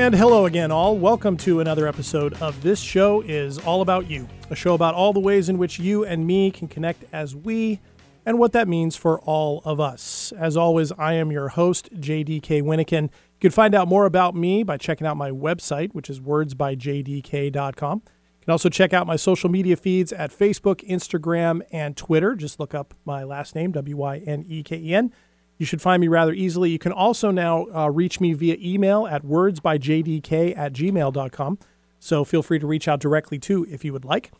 And hello again, all. Welcome to another episode of This Show is All About You, a show about all the ways in which you and me can connect as we and what that means for all of us. As always, I am your host, JDK Wyneken. You can find out more about me by checking out my website, which is wordsbyjdk.com. You can also check out my social media feeds at Facebook, Instagram, and Twitter. Just look up my last name, W Y N E K E N. You should find me rather easily. You can also now uh, reach me via email at wordsbyjdk at gmail.com. So feel free to reach out directly too if you would like.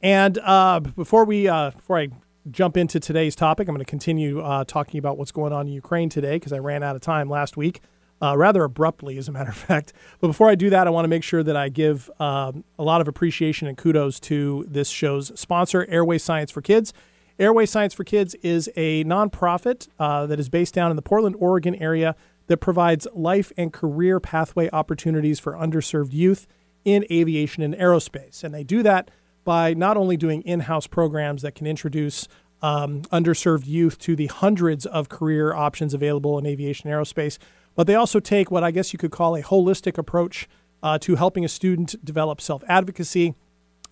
And uh, before we uh, before I jump into today's topic, I'm going to continue uh, talking about what's going on in Ukraine today because I ran out of time last week, uh, rather abruptly, as a matter of fact. But before I do that, I want to make sure that I give um, a lot of appreciation and kudos to this show's sponsor, Airway Science for Kids. Airway Science for Kids is a nonprofit uh, that is based down in the Portland, Oregon area that provides life and career pathway opportunities for underserved youth in aviation and aerospace. And they do that by not only doing in house programs that can introduce um, underserved youth to the hundreds of career options available in aviation and aerospace, but they also take what I guess you could call a holistic approach uh, to helping a student develop self advocacy,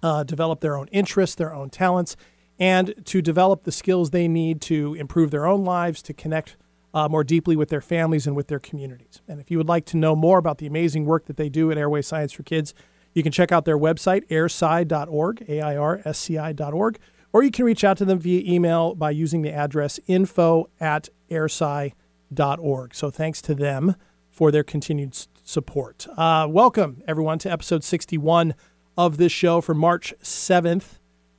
uh, develop their own interests, their own talents, and to develop the skills they need to improve their own lives, to connect uh, more deeply with their families and with their communities. And if you would like to know more about the amazing work that they do at Airway Science for Kids, you can check out their website, airsci.org, A I R S C I.org, or you can reach out to them via email by using the address info at airsci.org. So thanks to them for their continued support. Uh, welcome, everyone, to episode 61 of this show for March 7th,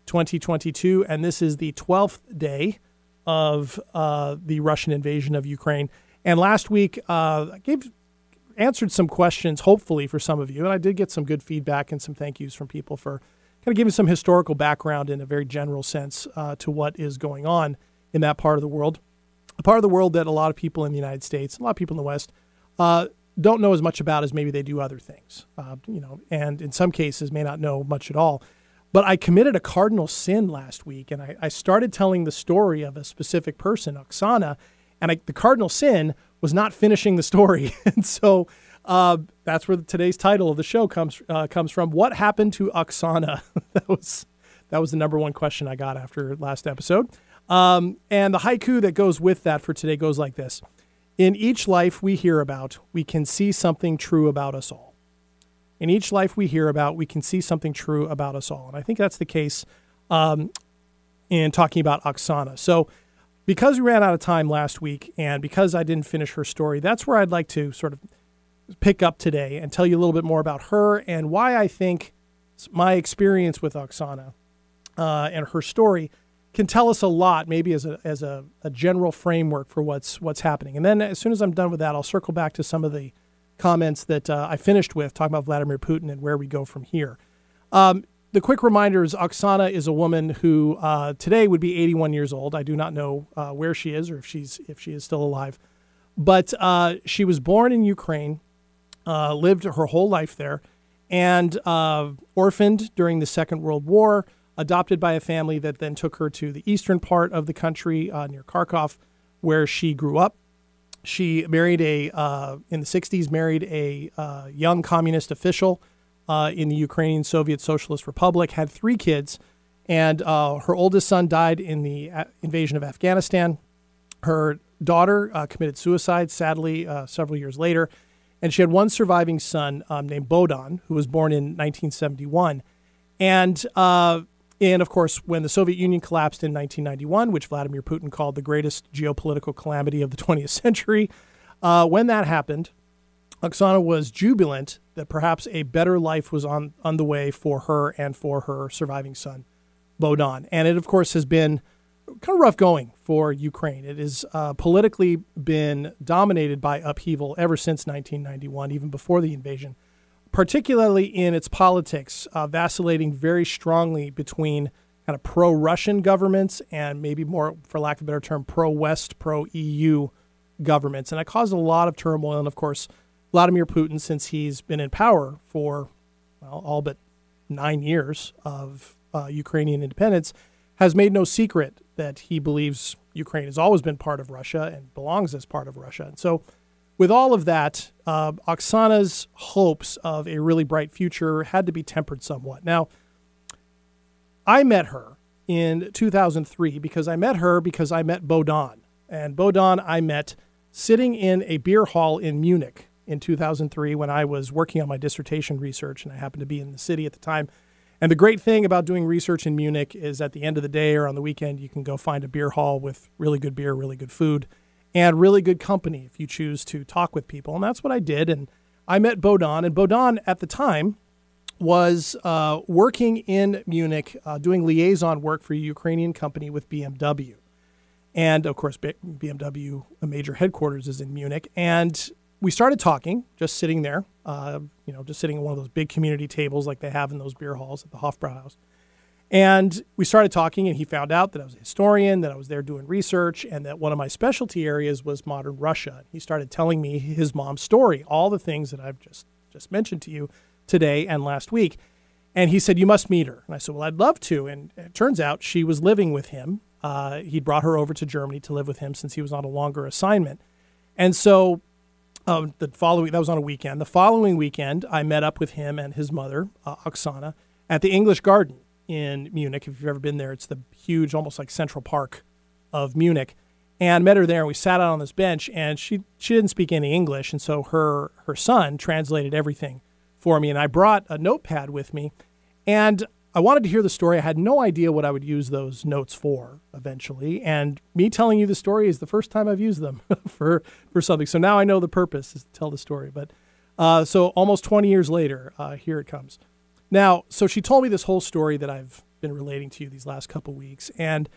2022. And this is the 12th day of uh, the Russian invasion of Ukraine. And last week, uh, I gave answered some questions, hopefully for some of you, and I did get some good feedback and some thank yous from people for kind of giving some historical background in a very general sense uh, to what is going on in that part of the world, a part of the world that a lot of people in the United States, a lot of people in the West, uh, don't know as much about as maybe they do other things, uh, you know, and in some cases may not know much at all. But I committed a cardinal sin last week, and I, I started telling the story of a specific person, Oksana, and I, the cardinal sin was not finishing the story. and so uh, that's where today's title of the show comes uh, comes from. What happened to Oksana? that was that was the number one question I got after last episode. Um, and the haiku that goes with that for today goes like this: In each life we hear about, we can see something true about us all. In each life we hear about, we can see something true about us all. And I think that's the case um, in talking about Oksana. So because we ran out of time last week and because I didn't finish her story, that's where I'd like to sort of pick up today and tell you a little bit more about her and why I think my experience with Oksana uh, and her story can tell us a lot, maybe as a as a, a, general framework for what's what's happening. And then as soon as I'm done with that, I'll circle back to some of the comments that uh, I finished with, talking about Vladimir Putin and where we go from here. Um, the quick reminder is Oksana is a woman who uh, today would be 81 years old. I do not know uh, where she is or if she's if she is still alive, but uh, she was born in Ukraine, uh, lived her whole life there, and uh, orphaned during the Second World War. Adopted by a family that then took her to the eastern part of the country near Kharkov, where she grew up. She married a in the 60s married a young communist official uh, in the Ukrainian Soviet Socialist Republic, had three kids, and uh, her oldest son died in the uh, invasion of Afghanistan. Her daughter uh, committed suicide, sadly, uh, several years later, and she had one surviving son um, named Bohdan, who was born in 1971. And uh, and of course, when the Soviet Union collapsed in 1991, which Vladimir Putin called the greatest geopolitical calamity of the 20th century, when that happened, Oksana was jubilant that perhaps a better life was on, on the way for her and for her surviving son, Bohdan. And it, of course, has been kind of rough going for Ukraine. It has uh, politically been dominated by upheaval ever since 1991, even before the invasion, particularly in its politics, uh, vacillating very strongly between kind of pro Russian governments and maybe more, for lack of a better term, pro West, pro EU governments. And it caused a lot of turmoil. And of course, Vladimir Putin, since he's been in power for well, all but nine years of uh, Ukrainian independence, has made no secret that he believes Ukraine has always been part of Russia and belongs as part of Russia. And so with all of that, uh, Oksana's hopes of a really bright future had to be tempered somewhat. Now, I met her in 2003 because I met her because I met Bohdan. And Bohdan I met sitting in a beer hall in Munich in 2003 when I was working on my dissertation research and I happened to be in the city at the time. And the great thing about doing research in Munich is at the end of the day or on the weekend, you can go find a beer hall with really good beer, really good food, and really good company if you choose to talk with people. And that's what I did. And I met Bohdan. And Bohdan at the time was uh, working in Munich uh, doing liaison work for a Ukrainian company with BMW. And of course, BMW, a major headquarters, is in Munich. And we started talking, just sitting there, uh, you know, just sitting at one of those big community tables like they have in those beer halls at the Hofbrauhaus. And we started talking, and he found out that I was a historian, that I was there doing research, and that one of my specialty areas was modern Russia. He started telling me his mom's story, all the things that I've just just mentioned to you today and last week. And he said, You must meet her. And I said, Well, I'd love to. And it turns out she was living with him. Uh, he'd brought her over to Germany to live with him since he was on a longer assignment. And so um, the following, that was on a weekend. The following weekend, I met up with him and his mother, uh, Oksana, at the English Garden in Munich. If you've ever been there, it's the huge, almost like Central Park of Munich. And met her there, and we sat out on this bench, and she she didn't speak any English, and so her her son translated everything for me. And I brought a notepad with me, and I wanted to hear the story. I had no idea what I would use those notes for eventually. And me telling you the story is the first time I've used them for, for something. So now I know the purpose is to tell the story. But uh, so almost 20 years later, uh, here it comes. Now, so she told me this whole story that I've been relating to you these last couple weeks. And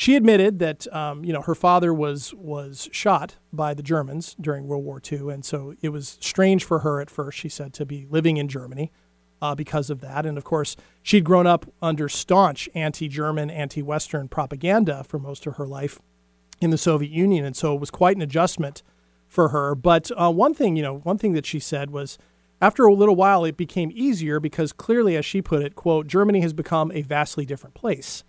she admitted that um, you know her father was was shot by the Germans during World War II, and so it was strange for her at first. She said to be living in Germany uh, because of that, and of course she'd grown up under staunch anti-German, anti-Western propaganda for most of her life in the Soviet Union, and so it was quite an adjustment for her. But uh, one thing, you know, one thing that she said was. After a little while, it became easier because clearly, as she put it, quote, Germany has become a vastly different place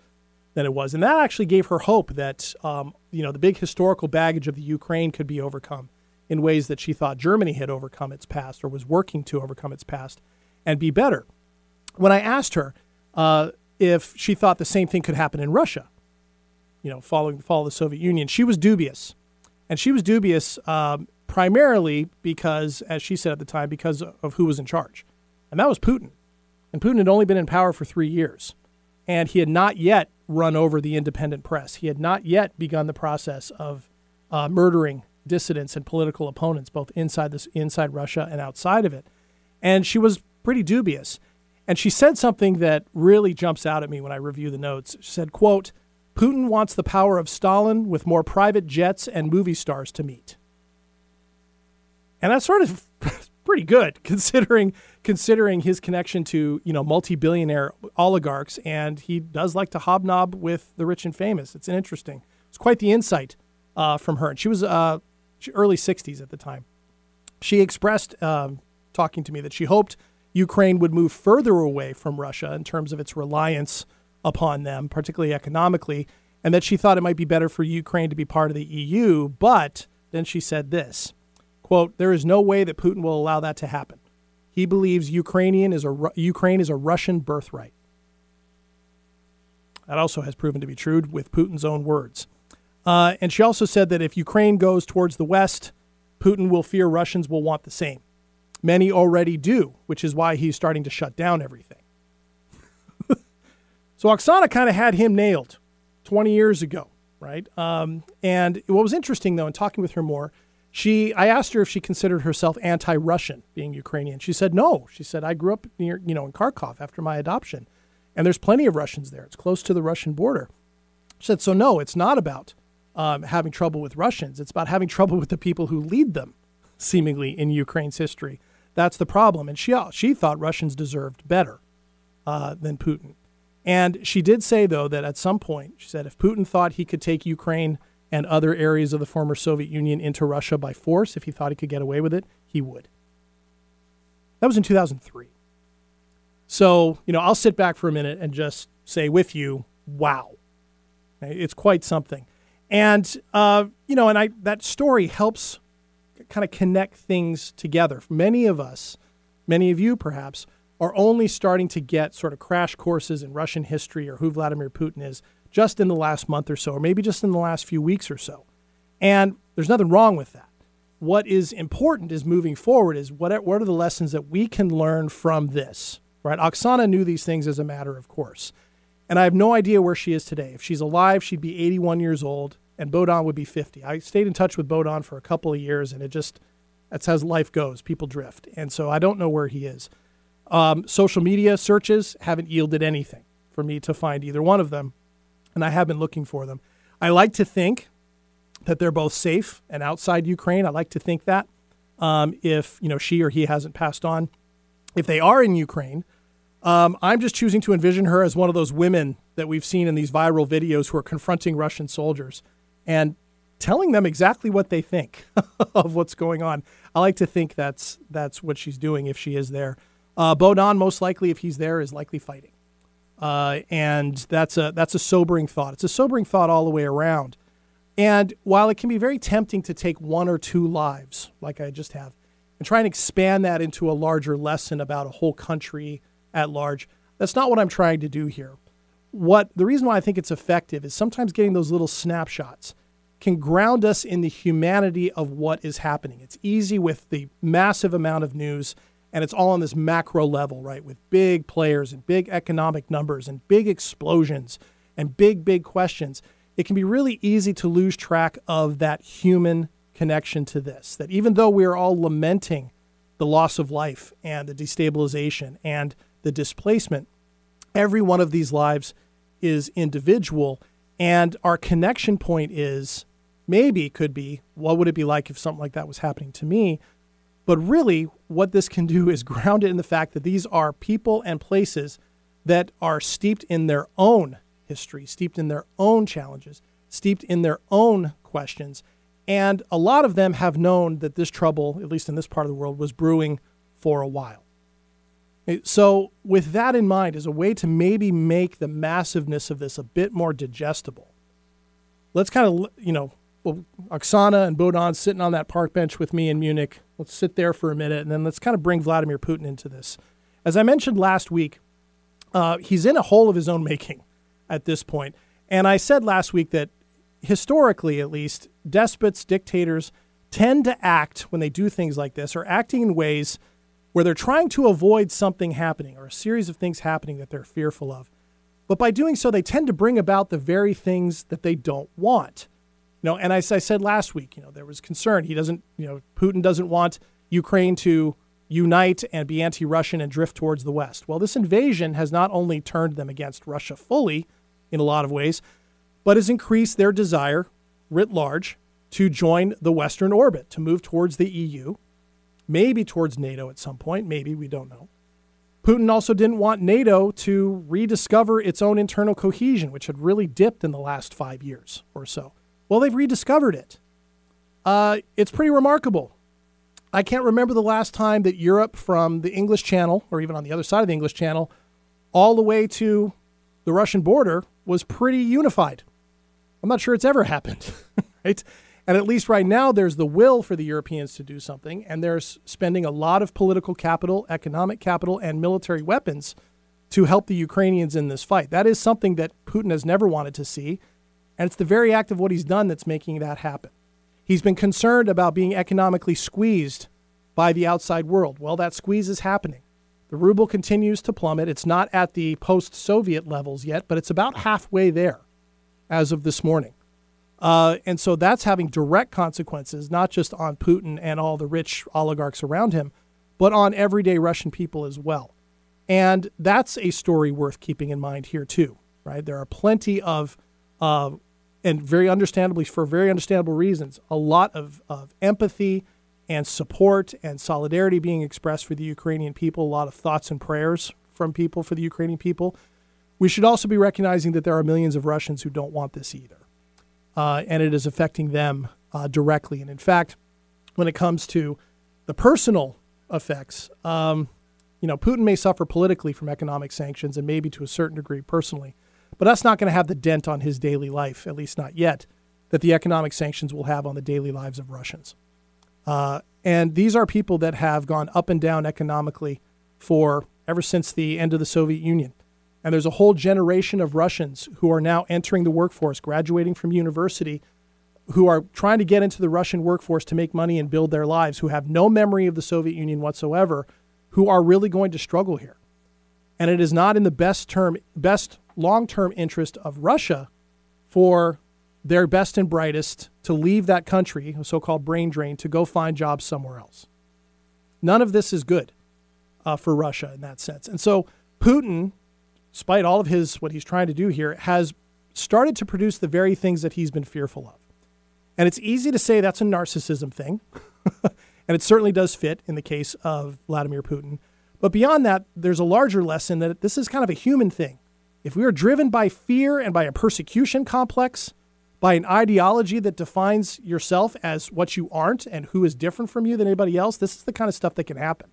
than it was. And that actually gave her hope that, um, you know, the big historical baggage of the Ukraine could be overcome in ways that she thought Germany had overcome its past or was working to overcome its past and be better. When I asked her uh, if she thought the same thing could happen in Russia, you know, following the fall of the Soviet Union, she was dubious. And she was dubious um, primarily because, as she said at the time, because of who was in charge. And that was Putin. And Putin had only been in power for three years. And he had not yet run over the independent press. He had not yet begun the process of uh, murdering dissidents and political opponents, both inside this inside Russia and outside of it. And she was pretty dubious. And she said something that really jumps out at me when I review the notes. She said, quote, Putin wants the power of Stalin with more private jets and movie stars to meet. And that's sort of pretty good considering considering his connection to you know multi-billionaire oligarchs, and he does like to hobnob with the rich and famous. It's an interesting. It's quite the insight uh, from her, and she was uh, early 60s at the time. She expressed, um, talking to me, that she hoped Ukraine would move further away from Russia in terms of its reliance upon them, particularly economically, and that she thought it might be better for Ukraine to be part of the EU. But then she said this quote, There is no way that Putin will allow that to happen. He believes Ukrainian is a, Ukraine is a Russian birthright. That also has proven to be true with Putin's own words. Uh, and she also said that if Ukraine goes towards the West, Putin will fear Russians will want the same. Many already do, which is why he's starting to shut down everything. so Oksana kind of had him nailed 20 years ago, right? Um, and what was interesting, though, in talking with her more, she I asked her if she considered herself anti-Russian, being Ukrainian. She said no. She said I grew up near, you know, in Kharkov after my adoption, and there's plenty of Russians there. It's close to the Russian border. She said so. No, it's not about um, having trouble with Russians. It's about having trouble with the people who lead them, seemingly in Ukraine's history. That's the problem. And she she thought Russians deserved better uh, than Putin. And she did say though that at some point she said if Putin thought he could take Ukraine and other areas of the former Soviet Union into Russia by force, if he thought he could get away with it, he would. That was in 2003. So, you know, I'll sit back for a minute and just say with you, wow. It's quite something. And, uh, you know, and I that story helps kind of connect things together. Many of us, many of you perhaps, are only starting to get sort of crash courses in Russian history or who Vladimir Putin is just in the last month or so, or maybe just in the last few weeks or so. And there's nothing wrong with that. What is important is moving forward is what are, what are the lessons that we can learn from this, right? Oksana knew these things as a matter of course. And I have no idea where she is today. If she's alive, she'd be 81 years old, and Bohdan would be 50. I stayed in touch with Bohdan for a couple of years, and it just, that's how life goes. People drift. And so I don't know where he is. Um, social media searches haven't yielded anything for me to find either one of them, and I have been looking for them. I like to think that they're both safe and outside Ukraine. I like to think that um, if you know she or he hasn't passed on, if they are in Ukraine, um, I'm just choosing to envision her as one of those women that we've seen in these viral videos who are confronting Russian soldiers and telling them exactly what they think of what's going on. I like to think that's that's what she's doing if she is there. Uh, most likely, if he's there, is likely fighting, uh, and that's a that's a sobering thought. It's a sobering thought all the way around. And while it can be very tempting to take one or two lives, like I just have, and try and expand that into a larger lesson about a whole country at large. That's not what I'm trying to do here. What the reason why I think it's effective is sometimes getting those little snapshots can ground us in the humanity of what is happening. It's easy with the massive amount of news and it's all on this macro level, right? With big players and big economic numbers and big explosions and big, big questions. It can be really easy to lose track of that human connection to this. That even though we are all lamenting the loss of life and the destabilization and the displacement, every one of these lives is individual. And our connection point is maybe could be what would it be like if something like that was happening to me? But really, what this can do is ground it in the fact that these are people and places that are steeped in their own history, steeped in their own challenges, steeped in their own questions. And a lot of them have known that this trouble, at least in this part of the world, was brewing for a while. Eh, so, with that in mind, as a way to maybe make the massiveness of this a bit more digestible, let's kind of, you know, well, Oksana and Bohdan sitting on that park bench with me in Munich. Let's sit there for a minute and then let's kind of bring Vladimir Putin into this. As I mentioned last week, uh, he's in a hole of his own making at this point. And I said last week that historically, at least, despots, dictators tend to act when they do things like this or acting in ways where they're trying to avoid something happening or a series of things happening that they're fearful of. But by doing so, they tend to bring about the very things that they don't want. You know, and as I said last week, you know, there was concern. He doesn't, you know, Putin doesn't want Ukraine to unite and be anti-Russian and drift towards the West. Well, this invasion has not only turned them against Russia fully in a lot of ways, but has increased their desire writ large to join the Western orbit, to move towards the EU, maybe towards NATO at some point, maybe, we don't know. Putin also didn't want NATO to rediscover its own internal cohesion, which had really dipped in the last five years or so. Well, they've rediscovered it. Uh, it's pretty remarkable. I can't remember the last time that Europe, from the English Channel, or even on the other side of the English Channel, all the way to the Russian border, was pretty unified. I'm not sure it's ever happened, right? And at least right now, there's the will for the Europeans to do something, and they're spending a lot of political capital, economic capital, and military weapons to help the Ukrainians in this fight. That is something that Putin has never wanted to see, and it's the very act of what he's done that's making that happen. He's been concerned about being economically squeezed by the outside world. Well, that squeeze is happening. The ruble continues to plummet. It's not at the post Soviet levels yet, but it's about halfway there as of this morning. Uh, and so that's having direct consequences, not just on Putin and all the rich oligarchs around him, but on everyday Russian people as well. And that's a story worth keeping in mind here, too, right? There are plenty of, uh, and very understandably, for very understandable reasons, a lot of, of empathy and support and solidarity being expressed for the Ukrainian people, a lot of thoughts and prayers from people for the Ukrainian people. We should also be recognizing that there are millions of Russians who don't want this either uh, and it is affecting them uh, directly. And in fact, when it comes to the personal effects, um, you know, Putin may suffer politically from economic sanctions and maybe to a certain degree personally, but that's not going to have the dent on his daily life, at least not yet, that the economic sanctions will have on the daily lives of Russians. Uh, and these are people that have gone up and down economically for ever since the end of the Soviet Union. And there's a whole generation of Russians who are now entering the workforce, graduating from university, who are trying to get into the Russian workforce to make money and build their lives, who have no memory of the Soviet Union whatsoever, who are really going to struggle here. And it is not in the best term, best long-term interest of Russia for their best and brightest to leave that country, a so-called brain drain, to go find jobs somewhere else. None of this is good uh, for Russia in that sense. And so Putin, despite all of his what he's trying to do here, has started to produce the very things that he's been fearful of. And it's easy to say that's a narcissism thing, and it certainly does fit in the case of Vladimir Putin. But beyond that, there's a larger lesson that this is kind of a human thing. If we are driven by fear and by a persecution complex, by an ideology that defines yourself as what you aren't and who is different from you than anybody else, this is the kind of stuff that can happen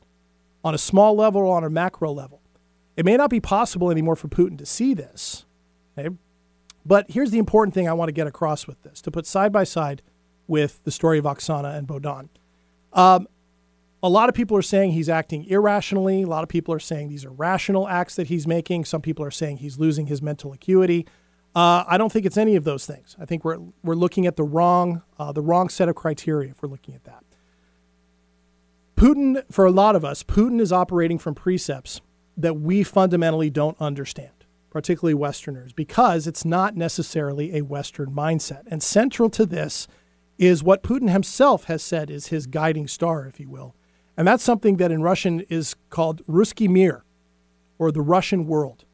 on a small level or on a macro level. It may not be possible anymore for Putin to see this. Okay? But here's the important thing I want to get across with this to put side by side with the story of Oksana and Bohdan. Um, a lot of people are saying he's acting irrationally. A lot of people are saying these are rational acts that he's making. Some people are saying he's losing his mental acuity. Uh, I don't think it's any of those things. I think we're, we're looking at the wrong, uh, the wrong set of criteria if we're looking at that. Putin, for a lot of us, Putin is operating from precepts that we fundamentally don't understand, particularly Westerners, because it's not necessarily a Western mindset. And central to this is what Putin himself has said is his guiding star, if you will. And that's something that in Russian is called Ruski Mir, or the Russian world.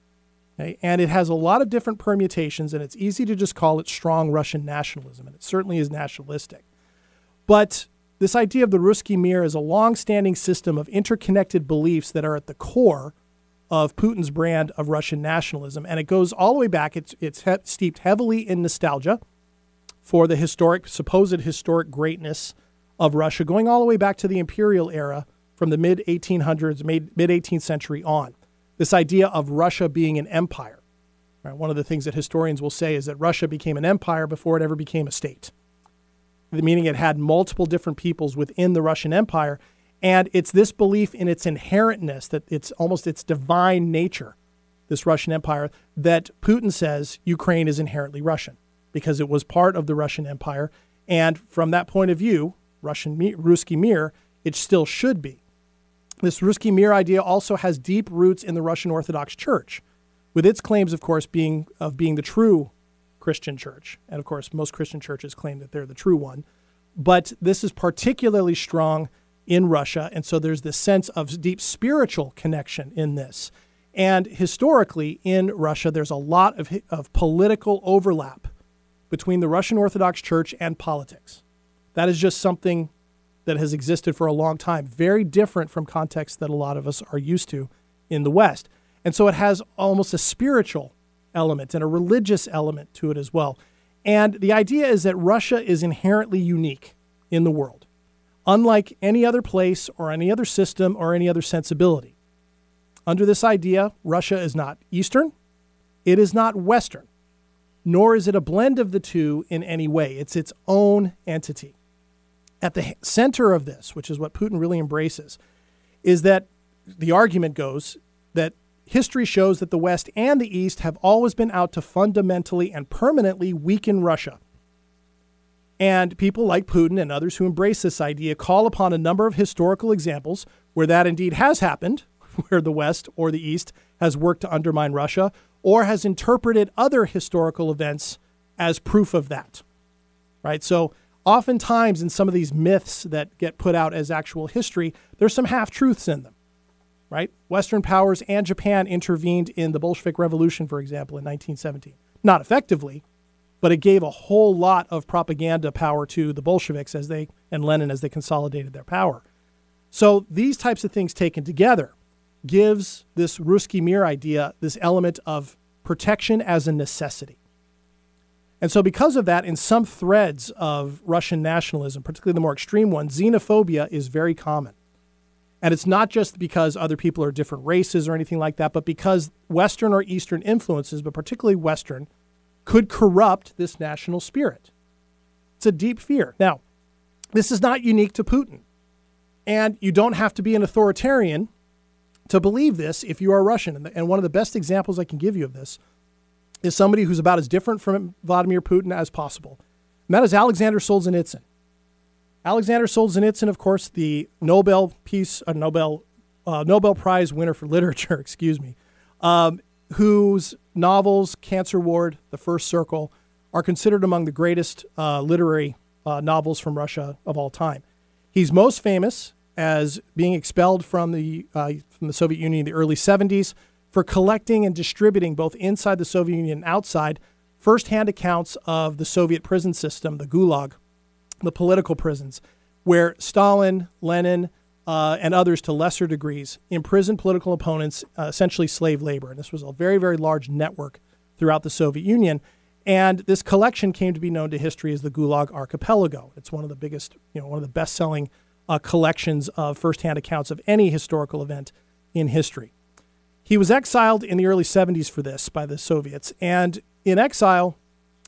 Okay? And it has a lot of different permutations, and it's easy to just call it strong Russian nationalism, and it certainly is nationalistic. But this idea of the Ruski Mir is a long-standing system of interconnected beliefs that are at the core of Putin's brand of Russian nationalism, and it goes all the way back. It's it's he- steeped heavily in nostalgia for the historic, supposed historic greatness of Russia, going all the way back to the imperial era from the mid 1800s, mid 18th century on. This idea of Russia being an empire. Right? One of the things that historians will say is that Russia became an empire before it ever became a state meaning it had multiple different peoples within the Russian Empire. And it's this belief in its inherentness, that it's almost its divine nature, this Russian Empire, that Putin says Ukraine is inherently Russian because it was part of the Russian Empire. And from that point of view, Russian Ruski Mir, it still should be. This Ruski Mir idea also has deep roots in the Russian Orthodox Church, with its claims, of course, being of being the true Christian church. And of course, most Christian churches claim that they're the true one. But this is particularly strong in Russia. And so there's this sense of deep spiritual connection in this. And historically, in Russia, there's a lot of, of political overlap between the Russian Orthodox Church and politics. That is just something that has existed for a long time, very different from contexts that a lot of us are used to in the West. And so it has almost a spiritual element and a religious element to it as well. And the idea is that Russia is inherently unique in the world, unlike any other place or any other system or any other sensibility. Under this idea, Russia is not Eastern, it is not Western, nor is it a blend of the two in any way. It's its own entity. At the center of this, which is what Putin really embraces, is that the argument goes that history shows that the West and the East have always been out to fundamentally and permanently weaken Russia. And people like Putin and others who embrace this idea call upon a number of historical examples where that indeed has happened, where the West or the East has worked to undermine Russia or has interpreted other historical events as proof of that. Right? So, oftentimes in some of these myths that get put out as actual history, there's some half truths in them right? Western powers and Japan intervened in the Bolshevik Revolution, for example, in 1917. Not effectively, but it gave a whole lot of propaganda power to the Bolsheviks as they and Lenin as they consolidated their power. So these types of things taken together gives this Ruski Mir idea this element of protection as a necessity. And so, because of that, in some threads of Russian nationalism, particularly the more extreme ones, xenophobia is very common. And it's not just because other people are different races or anything like that, but because Western or Eastern influences, but particularly Western, could corrupt this national spirit. It's a deep fear. Now, this is not unique to Putin. And you don't have to be an authoritarian to believe this if you are Russian. And one of the best examples I can give you of this is somebody who's about as different from Vladimir Putin as possible. And that is Alexander Solzhenitsyn. Alexander Solzhenitsyn, of course, the Nobel Peace, uh, Nobel uh, Nobel Prize winner for literature, excuse me, um, whose novels Cancer Ward, The First Circle, are considered among the greatest uh, literary uh, novels from Russia of all time. He's most famous as being expelled from the uh, from the Soviet Union in the early 70s for collecting and distributing both inside the Soviet Union and outside firsthand accounts of the Soviet prison system, the Gulag, the political prisons, where Stalin, Lenin, uh, and others to lesser degrees imprisoned political opponents, uh, essentially slave labor. And this was a very, very large network throughout the Soviet Union. And this collection came to be known to history as the Gulag Archipelago. It's one of the biggest, you know, one of the best-selling uh, collections of firsthand accounts of any historical event in history. He was exiled in the early 70s for this by the Soviets. And in exile,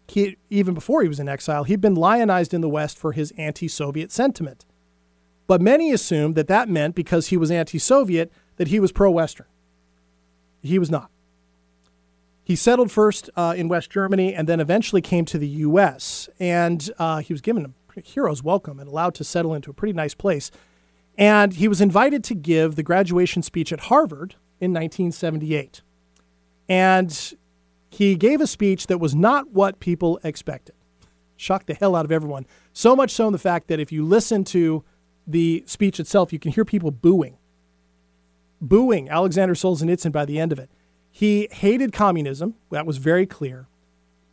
he, even before he was in exile, he'd been lionized in the West for his anti Soviet sentiment. But many assumed that that meant because he was anti Soviet that he was pro Western. He was not. He settled first uh, in West Germany and then eventually came to the U.S. And uh, he was given a hero's welcome and allowed to settle into a pretty nice place. And he was invited to give the graduation speech at Harvard in 1978. And he gave a speech that was not what people expected. Shocked the hell out of everyone. So much so in the fact that if you listen to the speech itself, you can hear people booing. Booing Alexander Solzhenitsyn by the end of it. He hated communism. That was very clear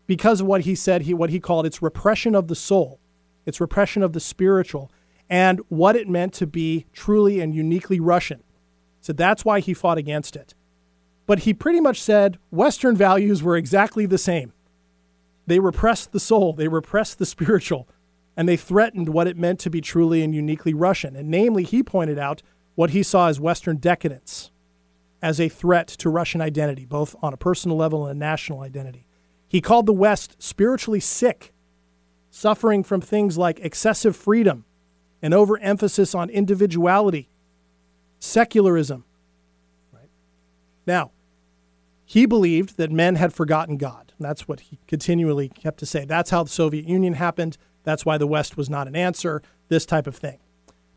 because of what he said, he, what he called its repression of the soul, its repression of the spiritual, and what it meant to be truly and uniquely Russian. So that's why he fought against it. But he pretty much said Western values were exactly the same. They repressed the soul, they repressed the spiritual, and they threatened what it meant to be truly and uniquely Russian. And namely, he pointed out what he saw as Western decadence as a threat to Russian identity, both on a personal level and a national identity. He called the West spiritually sick, suffering from things like excessive freedom, an overemphasis on individuality, secularism. Right? Now, he believed that men had forgotten God. And that's what he continually kept to say. That's how the Soviet Union happened. That's why the West was not an answer, this type of thing.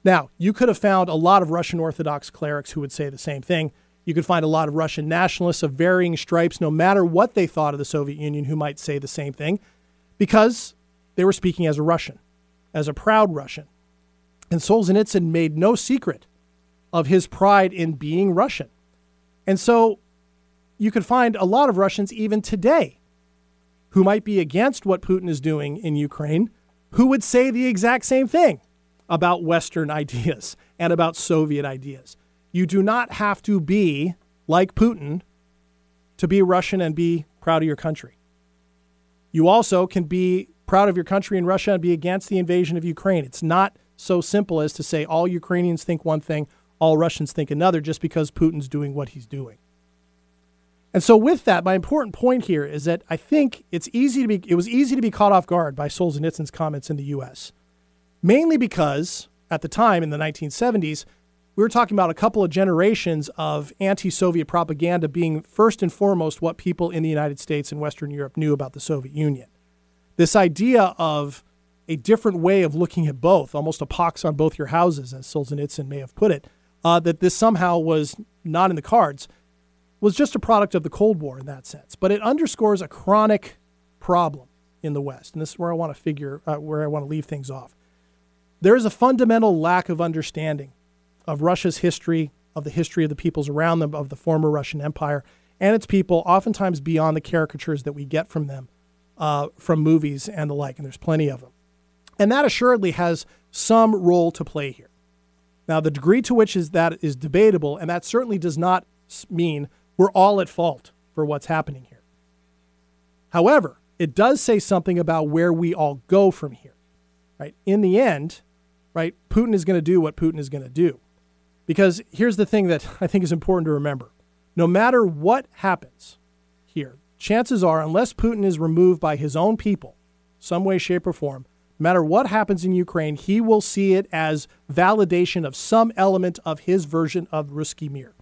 Now, you could have found a lot of Russian Orthodox clerics who would say the same thing. You could find a lot of Russian nationalists of varying stripes, no matter what they thought of the Soviet Union, who might say the same thing because they were speaking as a Russian, as a proud Russian. And Solzhenitsyn made no secret of his pride in being Russian. And so you could find a lot of Russians even today who might be against what Putin is doing in Ukraine who would say the exact same thing about Western ideas and about Soviet ideas. You do not have to be like Putin to be Russian and be proud of your country. You also can be proud of your country in Russia and be against the invasion of Ukraine. It's not so simple as to say all Ukrainians think one thing, all Russians think another, just because Putin's doing what he's doing. And so, with that, my important point here is that I think it's easy to be. It was easy to be caught off guard by Solzhenitsyn's comments in the U.S. Mainly because at the time in the 1970s, we were talking about a couple of generations of anti Soviet propaganda being first and foremost what people in the United States and Western Europe knew about the Soviet Union. This idea of a different way of looking at both, almost a pox on both your houses, as Solzhenitsyn may have put it, uh, that this somehow was not in the cards, was just a product of the Cold War in that sense. But it underscores a chronic problem in the West. And this is where I want to figure, uh, where I want to leave things off. There is a fundamental lack of understanding of Russia's history, of the history of the peoples around them, of the former Russian Empire and its people, oftentimes beyond the caricatures that we get from them uh, from movies and the like. And there's plenty of them. And that assuredly has some role to play here. Now, the degree to which is that is debatable, and that certainly does not mean we're all at fault for what's happening here. However, it does say something about where we all go from here. Right? In the end, right, Putin is going to do what Putin is going to do. Because here's the thing that I think is important to remember no matter what happens here, chances are, unless Putin is removed by his own people, some way, shape, or form, no matter what happens in Ukraine, he will see it as validation of some element of his version of Ruski Mir.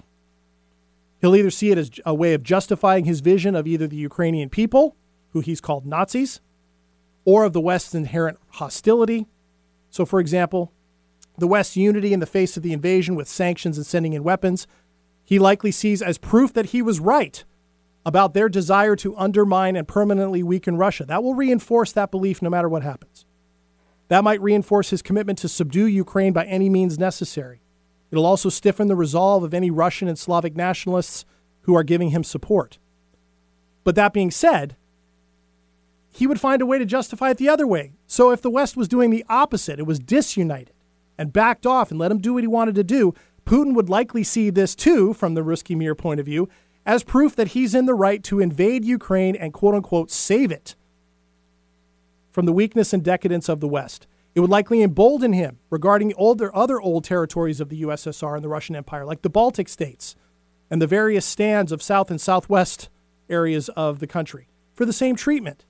He'll either see it as a way of justifying his vision of either the Ukrainian people, who he's called Nazis, or of the West's inherent hostility. So, for example, the West's unity in the face of the invasion with sanctions and sending in weapons, he likely sees as proof that he was right about their desire to undermine and permanently weaken Russia. That will reinforce that belief no matter what happens. That might reinforce his commitment to subdue Ukraine by any means necessary. It'll also stiffen the resolve of any Russian and Slavic nationalists who are giving him support. But that being said, he would find a way to justify it the other way. So if the West was doing the opposite, it was disunited and backed off and let him do what he wanted to do, Putin would likely see this too, from the Ruski Mir point of view, as proof that he's in the right to invade Ukraine and quote unquote save it from the weakness and decadence of the West. It would likely embolden him regarding older, other old territories of the USSR and the Russian Empire, like the Baltic states and the various stands of south and southwest areas of the country, for the same treatment.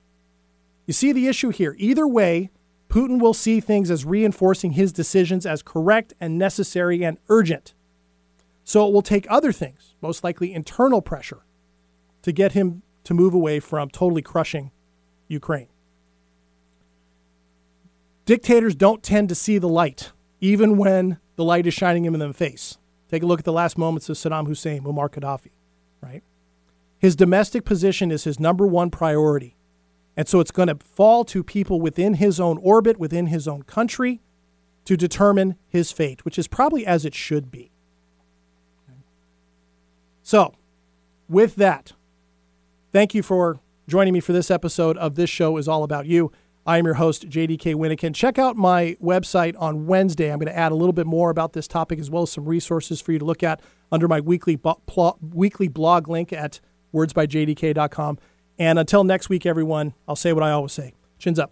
You see the issue here. Either way, Putin will see things as reinforcing his decisions as correct and necessary and urgent. So it will take other things, most likely internal pressure, to get him to move away from totally crushing Ukraine. Dictators don't tend to see the light, even when the light is shining him in the face. Take a look at the last moments of Saddam Hussein, Muammar Gaddafi, right? His domestic position is his number one priority. And so it's going to fall to people within his own orbit, within his own country, to determine his fate, which is probably as it should be. So, with that, thank you for joining me for this episode of This Show is All About You. I am your host, JDK Wyneken. Check out my website on Wednesday. I'm going to add a little bit more about this topic as well as some resources for you to look at under my weekly, pl- weekly blog link at wordsbyjdk.com. And until next week, everyone, I'll say what I always say chins up.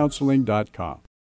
counseling.com.